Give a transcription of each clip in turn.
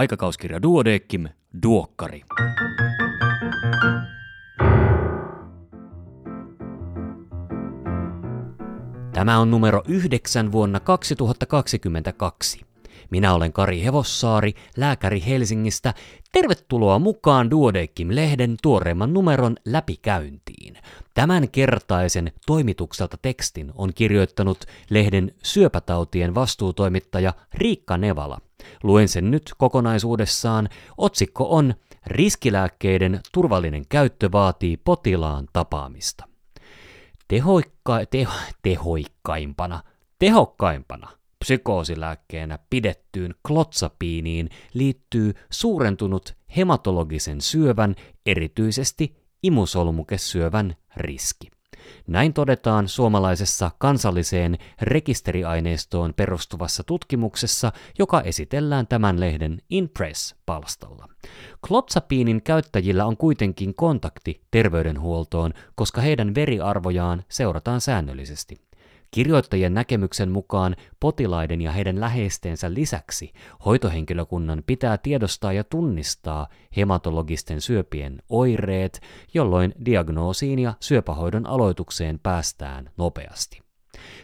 Aikakauskirja Duodeckim, Duokkari. Tämä on numero 9 vuonna 2022. Minä olen Kari Hevossaari, lääkäri Helsingistä. Tervetuloa mukaan Duodeckim-lehden tuoreimman numeron läpikäyntiin. Tämän kertaisen toimitukselta tekstin on kirjoittanut lehden syöpätautien vastuutoimittaja Riikka Nevala. Luen sen nyt kokonaisuudessaan. Otsikko on Riskilääkkeiden turvallinen käyttö vaatii potilaan tapaamista. Tehoikka, teho, tehoikkaimpana, tehokkaimpana psykoosilääkkeenä pidettyyn klotsapiiniin liittyy suurentunut hematologisen syövän, erityisesti imusolmukesyövän riski. Näin todetaan suomalaisessa kansalliseen rekisteriaineistoon perustuvassa tutkimuksessa, joka esitellään tämän lehden Impress-palstalla. Klotsapiinin käyttäjillä on kuitenkin kontakti terveydenhuoltoon, koska heidän veriarvojaan seurataan säännöllisesti. Kirjoittajien näkemyksen mukaan potilaiden ja heidän läheistensä lisäksi hoitohenkilökunnan pitää tiedostaa ja tunnistaa hematologisten syöpien oireet, jolloin diagnoosiin ja syöpähoidon aloitukseen päästään nopeasti.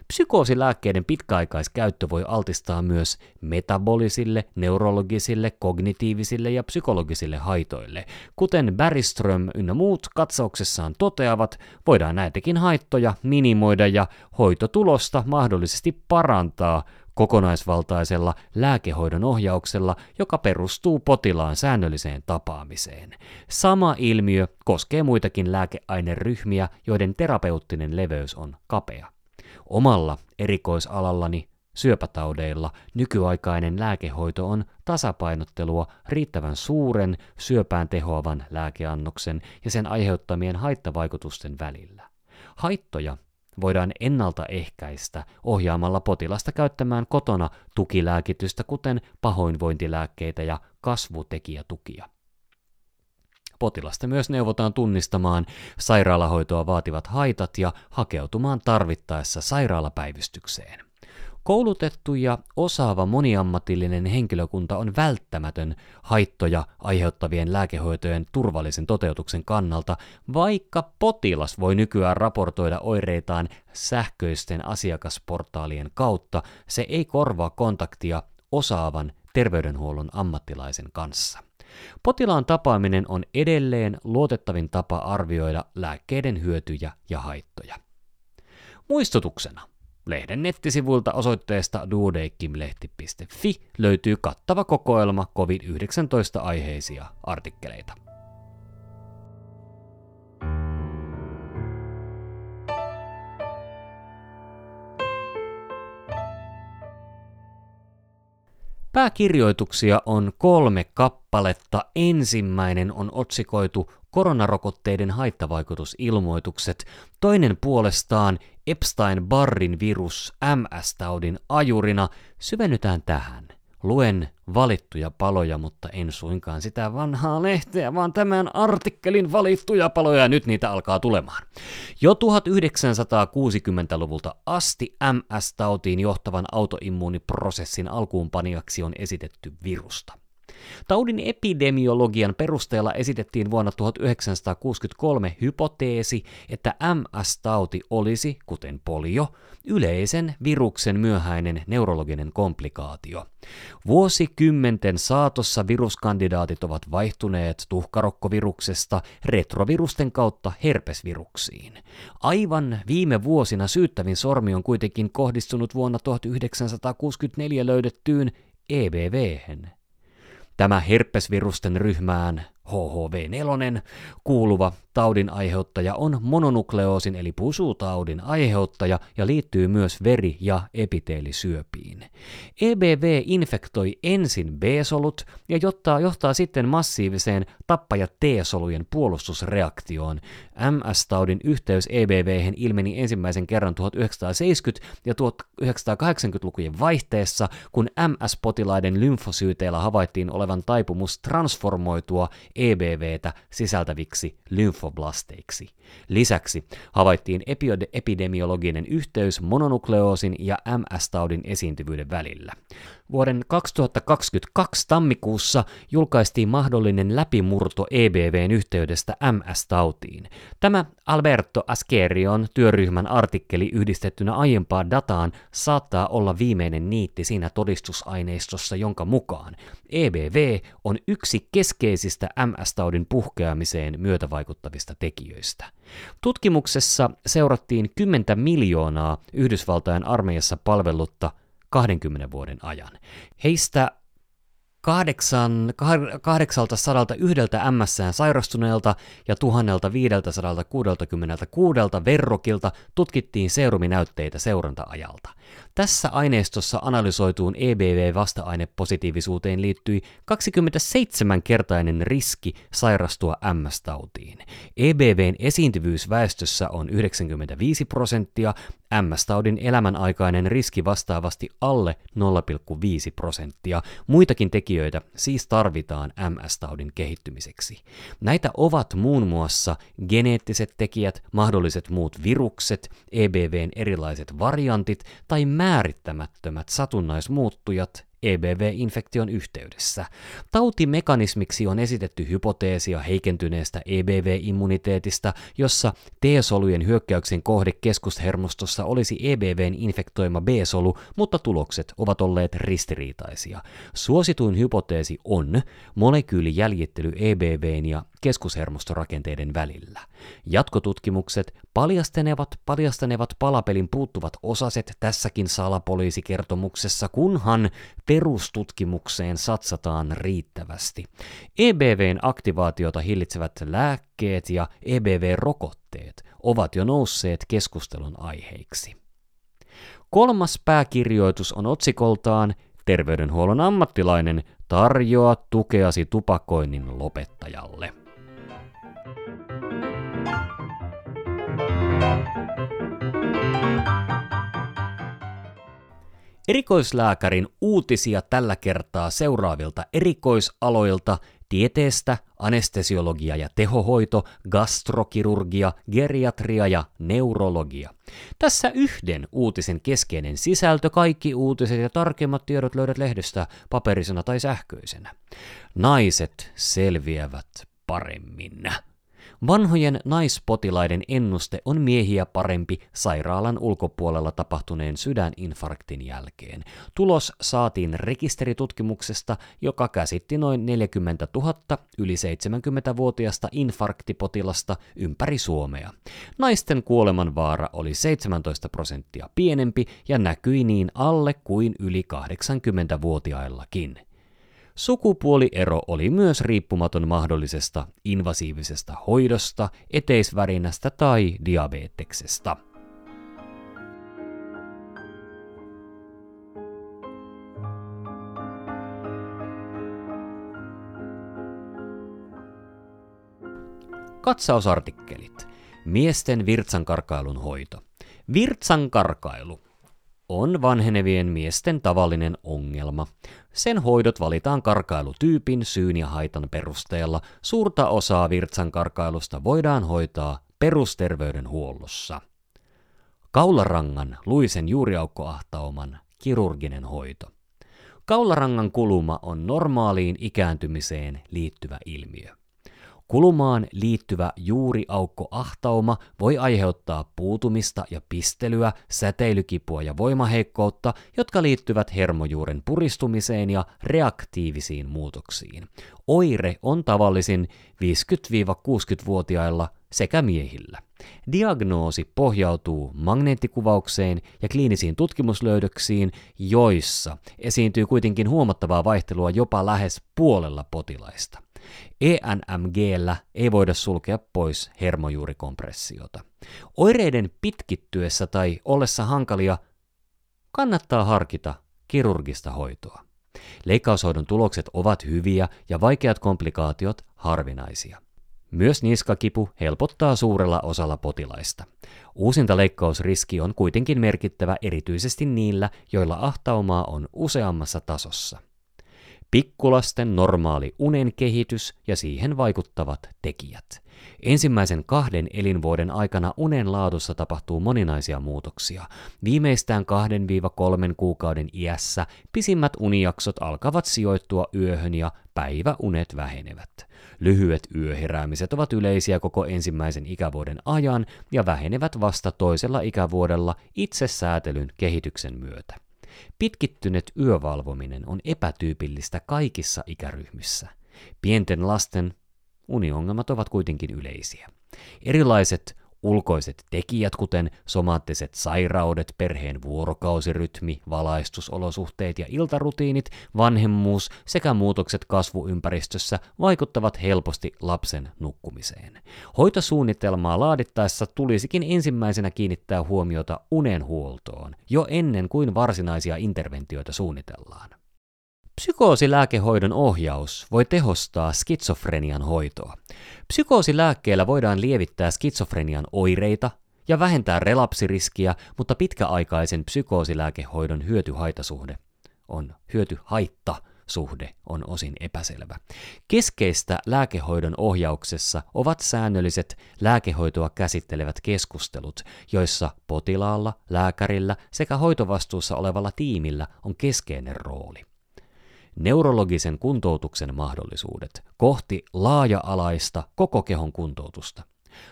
Psykoosilääkkeiden pitkäaikaiskäyttö voi altistaa myös metabolisille, neurologisille, kognitiivisille ja psykologisille haitoille. Kuten Barryström ynnä muut katsauksessaan toteavat, voidaan näitäkin haittoja minimoida ja hoitotulosta mahdollisesti parantaa kokonaisvaltaisella lääkehoidon ohjauksella, joka perustuu potilaan säännölliseen tapaamiseen. Sama ilmiö koskee muitakin lääkeaineryhmiä, joiden terapeuttinen leveys on kapea. Omalla erikoisalallani syöpätaudeilla nykyaikainen lääkehoito on tasapainottelua riittävän suuren syöpään tehoavan lääkeannoksen ja sen aiheuttamien haittavaikutusten välillä. Haittoja voidaan ennaltaehkäistä ohjaamalla potilasta käyttämään kotona tukilääkitystä, kuten pahoinvointilääkkeitä ja kasvutekijätukia. Potilasta myös neuvotaan tunnistamaan sairaalahoitoa vaativat haitat ja hakeutumaan tarvittaessa sairaalapäivystykseen. Koulutettu ja osaava moniammatillinen henkilökunta on välttämätön haittoja aiheuttavien lääkehoitojen turvallisen toteutuksen kannalta, vaikka potilas voi nykyään raportoida oireitaan sähköisten asiakasportaalien kautta, se ei korvaa kontaktia osaavan terveydenhuollon ammattilaisen kanssa. Potilaan tapaaminen on edelleen luotettavin tapa arvioida lääkkeiden hyötyjä ja haittoja. Muistutuksena. Lehden nettisivuilta osoitteesta duodeikkimlehti.fi löytyy kattava kokoelma COVID-19 aiheisia artikkeleita. Pääkirjoituksia on kolme kappaletta. Ensimmäinen on otsikoitu koronarokotteiden haittavaikutusilmoitukset, toinen puolestaan Epstein-Barrin virus MS-taudin ajurina. Syvennytään tähän. Luen valittuja paloja, mutta en suinkaan sitä vanhaa lehteä, vaan tämän artikkelin valittuja paloja, ja nyt niitä alkaa tulemaan. Jo 1960-luvulta asti MS-tautiin johtavan autoimmuuniprosessin alkuunpanijaksi on esitetty virusta. Taudin epidemiologian perusteella esitettiin vuonna 1963 hypoteesi, että MS-tauti olisi, kuten polio, yleisen viruksen myöhäinen neurologinen komplikaatio. Vuosikymmenten saatossa viruskandidaatit ovat vaihtuneet tuhkarokkoviruksesta retrovirusten kautta herpesviruksiin. Aivan viime vuosina syyttävin sormi on kuitenkin kohdistunut vuonna 1964 löydettyyn EBV-hen. Tämä herpesvirusten ryhmään HHV4 kuuluva taudin aiheuttaja on mononukleoosin eli pusutaudin aiheuttaja ja liittyy myös veri- ja epiteelisyöpiin. EBV infektoi ensin B-solut ja johtaa, johtaa sitten massiiviseen tappaja T-solujen puolustusreaktioon. MS-taudin yhteys EBV ilmeni ensimmäisen kerran 1970- ja 1980-lukujen vaihteessa, kun MS-potilaiden lymfosyyteillä havaittiin olevan taipumus transformoitua EBVtä sisältäviksi lymfoblasteiksi. Lisäksi havaittiin epidemiologinen yhteys mononukleoosin ja MS-taudin esiintyvyyden välillä. Vuoden 2022 tammikuussa julkaistiin mahdollinen läpimurto EBVn yhteydestä MS-tautiin. Tämä Alberto Askerion työryhmän artikkeli yhdistettynä aiempaan dataan saattaa olla viimeinen niitti siinä todistusaineistossa, jonka mukaan EBV on yksi keskeisistä MS-taudin puhkeamiseen myötävaikuttavista tekijöistä. Tutkimuksessa seurattiin 10 miljoonaa Yhdysvaltain armeijassa palvellutta 20 vuoden ajan. Heistä 801 MSään sairastuneelta ja 1566 verrokilta tutkittiin seeruminäytteitä seuranta-ajalta. Tässä aineistossa analysoituun EBV-vasta-ainepositiivisuuteen liittyi 27-kertainen riski sairastua MS-tautiin. EBVn esiintyvyys väestössä on 95 prosenttia, MS-taudin elämänaikainen riski vastaavasti alle 0,5 prosenttia. Muitakin tekijöitä siis tarvitaan MS-taudin kehittymiseksi. Näitä ovat muun muassa geneettiset tekijät, mahdolliset muut virukset, EBVn erilaiset variantit tai määrittämättömät satunnaismuuttujat EBV-infektion yhteydessä. Tautimekanismiksi on esitetty hypoteesia heikentyneestä EBV-immuniteetista, jossa T-solujen hyökkäyksen kohde keskushermostossa olisi EBVn infektoima B-solu, mutta tulokset ovat olleet ristiriitaisia. Suosituin hypoteesi on molekyylijäljittely EBVn ja keskushermostorakenteiden välillä. Jatkotutkimukset paljastanevat, paljastanevat palapelin puuttuvat osaset tässäkin salapoliisikertomuksessa, kunhan perustutkimukseen satsataan riittävästi. EBVn aktivaatiota hillitsevät lääkkeet ja EBV-rokotteet ovat jo nousseet keskustelun aiheiksi. Kolmas pääkirjoitus on otsikoltaan Terveydenhuollon ammattilainen tarjoaa tukeasi tupakoinnin lopettajalle. Erikoislääkärin uutisia tällä kertaa seuraavilta erikoisaloilta tieteestä, anestesiologia ja tehohoito, gastrokirurgia, geriatria ja neurologia. Tässä yhden uutisen keskeinen sisältö, kaikki uutiset ja tarkemmat tiedot löydät lehdestä paperisena tai sähköisenä. Naiset selviävät paremmin. Vanhojen naispotilaiden ennuste on miehiä parempi sairaalan ulkopuolella tapahtuneen sydäninfarktin jälkeen. Tulos saatiin rekisteritutkimuksesta, joka käsitti noin 40 000 yli 70-vuotiasta infarktipotilasta ympäri Suomea. Naisten kuolemanvaara oli 17 prosenttia pienempi ja näkyi niin alle kuin yli 80-vuotiaillakin. Sukupuoliero oli myös riippumaton mahdollisesta invasiivisesta hoidosta, eteisvärinästä tai diabeteksesta. Katsausartikkelit. Miesten virtsankarkailun hoito. Virtsankarkailu on vanhenevien miesten tavallinen ongelma. Sen hoidot valitaan karkailutyypin, syyn ja haitan perusteella. Suurta osaa virtsan karkailusta voidaan hoitaa perusterveydenhuollossa. Kaularangan luisen juuriaukkoahtauman kirurginen hoito. Kaularangan kuluma on normaaliin ikääntymiseen liittyvä ilmiö. Kulumaan liittyvä juuriaukkoahtauma voi aiheuttaa puutumista ja pistelyä, säteilykipua ja voimaheikkoutta, jotka liittyvät hermojuuren puristumiseen ja reaktiivisiin muutoksiin. Oire on tavallisin 50-60-vuotiailla sekä miehillä. Diagnoosi pohjautuu magneettikuvaukseen ja kliinisiin tutkimuslöydöksiin, joissa esiintyy kuitenkin huomattavaa vaihtelua jopa lähes puolella potilaista. ENMGllä ei voida sulkea pois hermojuurikompressiota. Oireiden pitkittyessä tai ollessa hankalia kannattaa harkita kirurgista hoitoa. Leikkaushoidon tulokset ovat hyviä ja vaikeat komplikaatiot harvinaisia. Myös niskakipu helpottaa suurella osalla potilaista. Uusinta leikkausriski on kuitenkin merkittävä erityisesti niillä, joilla ahtaumaa on useammassa tasossa. Pikkulasten normaali unen kehitys ja siihen vaikuttavat tekijät. Ensimmäisen kahden elinvuoden aikana unen laadussa tapahtuu moninaisia muutoksia. Viimeistään 2-3 kuukauden iässä pisimmät unijaksot alkavat sijoittua yöhön ja päiväunet vähenevät. Lyhyet yöheräämiset ovat yleisiä koko ensimmäisen ikävuoden ajan ja vähenevät vasta toisella ikävuodella itsesäätelyn kehityksen myötä. Pitkittynyt yövalvominen on epätyypillistä kaikissa ikäryhmissä. Pienten lasten uniongelmat ovat kuitenkin yleisiä. Erilaiset ulkoiset tekijät, kuten somaattiset sairaudet, perheen vuorokausirytmi, valaistusolosuhteet ja iltarutiinit, vanhemmuus sekä muutokset kasvuympäristössä vaikuttavat helposti lapsen nukkumiseen. Hoitosuunnitelmaa laadittaessa tulisikin ensimmäisenä kiinnittää huomiota unenhuoltoon jo ennen kuin varsinaisia interventioita suunnitellaan. Psykoosilääkehoidon ohjaus voi tehostaa skitsofrenian hoitoa. Psykoosilääkkeellä voidaan lievittää skitsofrenian oireita ja vähentää relapsiriskiä, mutta pitkäaikaisen psykoosilääkehoidon hyötyhaitasuhde on hyötyhaitta suhde on osin epäselvä. Keskeistä lääkehoidon ohjauksessa ovat säännölliset lääkehoitoa käsittelevät keskustelut, joissa potilaalla, lääkärillä sekä hoitovastuussa olevalla tiimillä on keskeinen rooli neurologisen kuntoutuksen mahdollisuudet kohti laaja-alaista koko kehon kuntoutusta.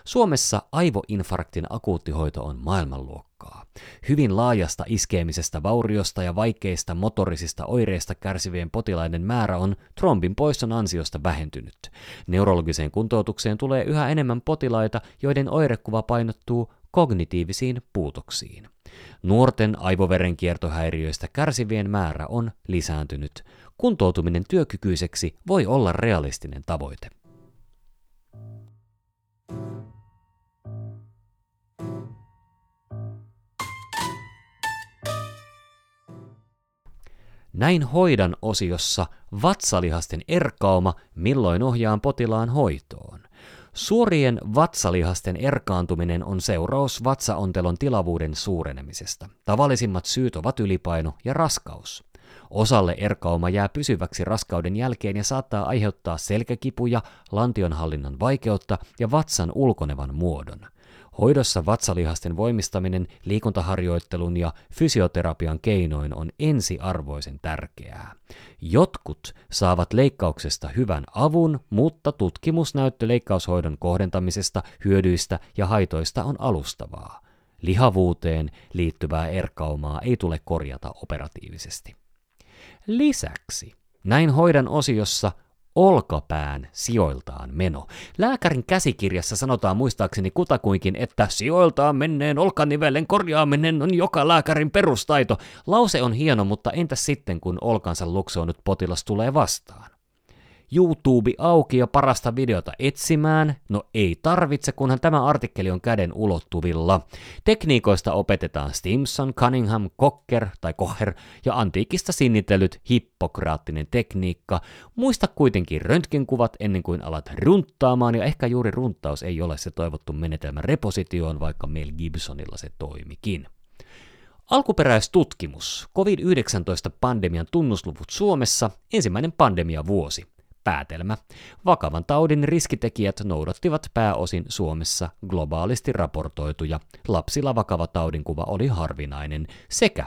Suomessa aivoinfarktin akuuttihoito on maailmanluokkaa. Hyvin laajasta iskeemisestä vauriosta ja vaikeista motorisista oireista kärsivien potilaiden määrä on trombin poiston ansiosta vähentynyt. Neurologiseen kuntoutukseen tulee yhä enemmän potilaita, joiden oirekuva painottuu kognitiivisiin puutoksiin. Nuorten aivoverenkiertohäiriöistä kärsivien määrä on lisääntynyt. Kuntoutuminen työkykyiseksi voi olla realistinen tavoite. Näin hoidan osiossa vatsalihasten erkauma, milloin ohjaan potilaan hoitoon. Suorien vatsalihasten erkaantuminen on seuraus vatsaontelon tilavuuden suurenemisesta. Tavallisimmat syyt ovat ylipaino ja raskaus. Osalle erkauma jää pysyväksi raskauden jälkeen ja saattaa aiheuttaa selkäkipuja, lantionhallinnan vaikeutta ja vatsan ulkonevan muodon. Hoidossa vatsalihasten voimistaminen liikuntaharjoittelun ja fysioterapian keinoin on ensiarvoisen tärkeää. Jotkut saavat leikkauksesta hyvän avun, mutta tutkimusnäyttö leikkaushoidon kohdentamisesta, hyödyistä ja haitoista on alustavaa. Lihavuuteen liittyvää erkaumaa ei tule korjata operatiivisesti. Lisäksi näin hoidan osiossa olkapään sijoiltaan meno. Lääkärin käsikirjassa sanotaan muistaakseni kutakuinkin, että sijoiltaan menneen olkanivelen korjaaminen on joka lääkärin perustaito. Lause on hieno, mutta entäs sitten, kun olkansa luksoonut potilas tulee vastaan? YouTube auki ja parasta videota etsimään? No ei tarvitse, kunhan tämä artikkeli on käden ulottuvilla. Tekniikoista opetetaan Stimson, Cunningham, Cocker tai Kocher ja antiikista sinnitellyt hippokraattinen tekniikka. Muista kuitenkin röntgenkuvat ennen kuin alat runttaamaan ja ehkä juuri runttaus ei ole se toivottu menetelmä repositioon, vaikka Mel Gibsonilla se toimikin. Alkuperäistutkimus. COVID-19-pandemian tunnusluvut Suomessa, ensimmäinen pandemia vuosi. Päätelmä. Vakavan taudin riskitekijät noudattivat pääosin Suomessa globaalisti raportoituja. Lapsilla vakava taudinkuva oli harvinainen sekä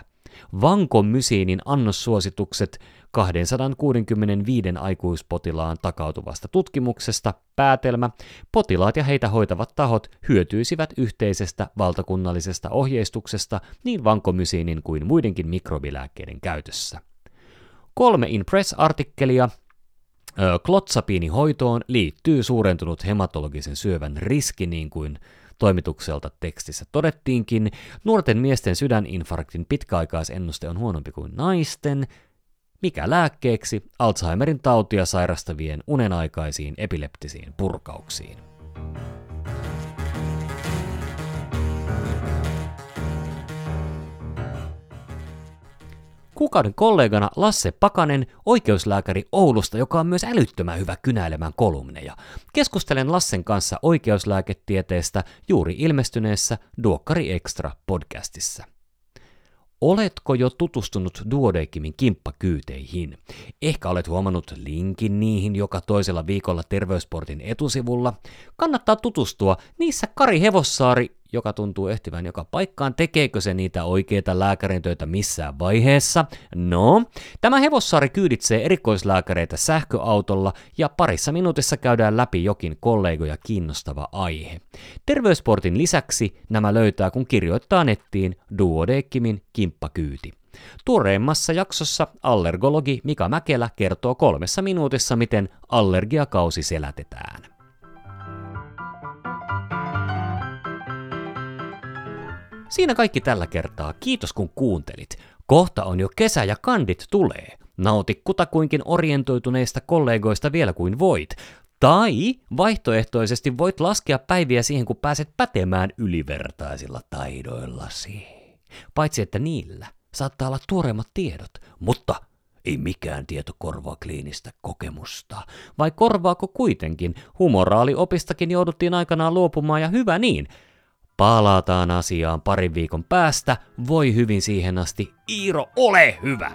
vankomysiinin annossuositukset 265 aikuispotilaan takautuvasta tutkimuksesta päätelmä, potilaat ja heitä hoitavat tahot hyötyisivät yhteisestä valtakunnallisesta ohjeistuksesta niin vankomysiinin kuin muidenkin mikrobilääkkeiden käytössä. Kolme Impress-artikkelia Klotsapiinihoitoon liittyy suurentunut hematologisen syövän riski, niin kuin toimitukselta tekstissä todettiinkin. Nuorten miesten sydäninfarktin pitkäaikaisennuste on huonompi kuin naisten. Mikä lääkkeeksi Alzheimerin tautia sairastavien unenaikaisiin epileptisiin purkauksiin? Kuukauden kollegana Lasse Pakanen, oikeuslääkäri Oulusta, joka on myös älyttömän hyvä kynäilemään kolumneja. Keskustelen Lassen kanssa oikeuslääketieteestä juuri ilmestyneessä Duokkari Extra podcastissa. Oletko jo tutustunut Duodecimin kimppakyyteihin? Ehkä olet huomannut linkin niihin joka toisella viikolla Terveysportin etusivulla. Kannattaa tutustua. Niissä Kari Hevossaari, joka tuntuu ehtivän joka paikkaan, tekeekö se niitä oikeita lääkärin töitä missään vaiheessa? No, tämä Hevossaari kyyditsee erikoislääkäreitä sähköautolla ja parissa minuutissa käydään läpi jokin kollegoja kiinnostava aihe. Terveysportin lisäksi nämä löytää kun kirjoittaa nettiin Duodecimin kimppakyyti. Tuoreimmassa jaksossa allergologi Mika Mäkelä kertoo kolmessa minuutissa, miten allergiakausi selätetään. Siinä kaikki tällä kertaa. Kiitos kun kuuntelit. Kohta on jo kesä ja kandit tulee. Nauti kutakuinkin orientoituneista kollegoista vielä kuin voit. Tai vaihtoehtoisesti voit laskea päiviä siihen, kun pääset pätemään ylivertaisilla taidoillasi. Paitsi että niillä saattaa olla tuoreimmat tiedot, mutta ei mikään tieto korvaa kliinistä kokemusta. Vai korvaako kuitenkin? Humoraaliopistakin jouduttiin aikanaan luopumaan ja hyvä niin. Palataan asiaan parin viikon päästä. Voi hyvin siihen asti. Iiro, ole hyvä!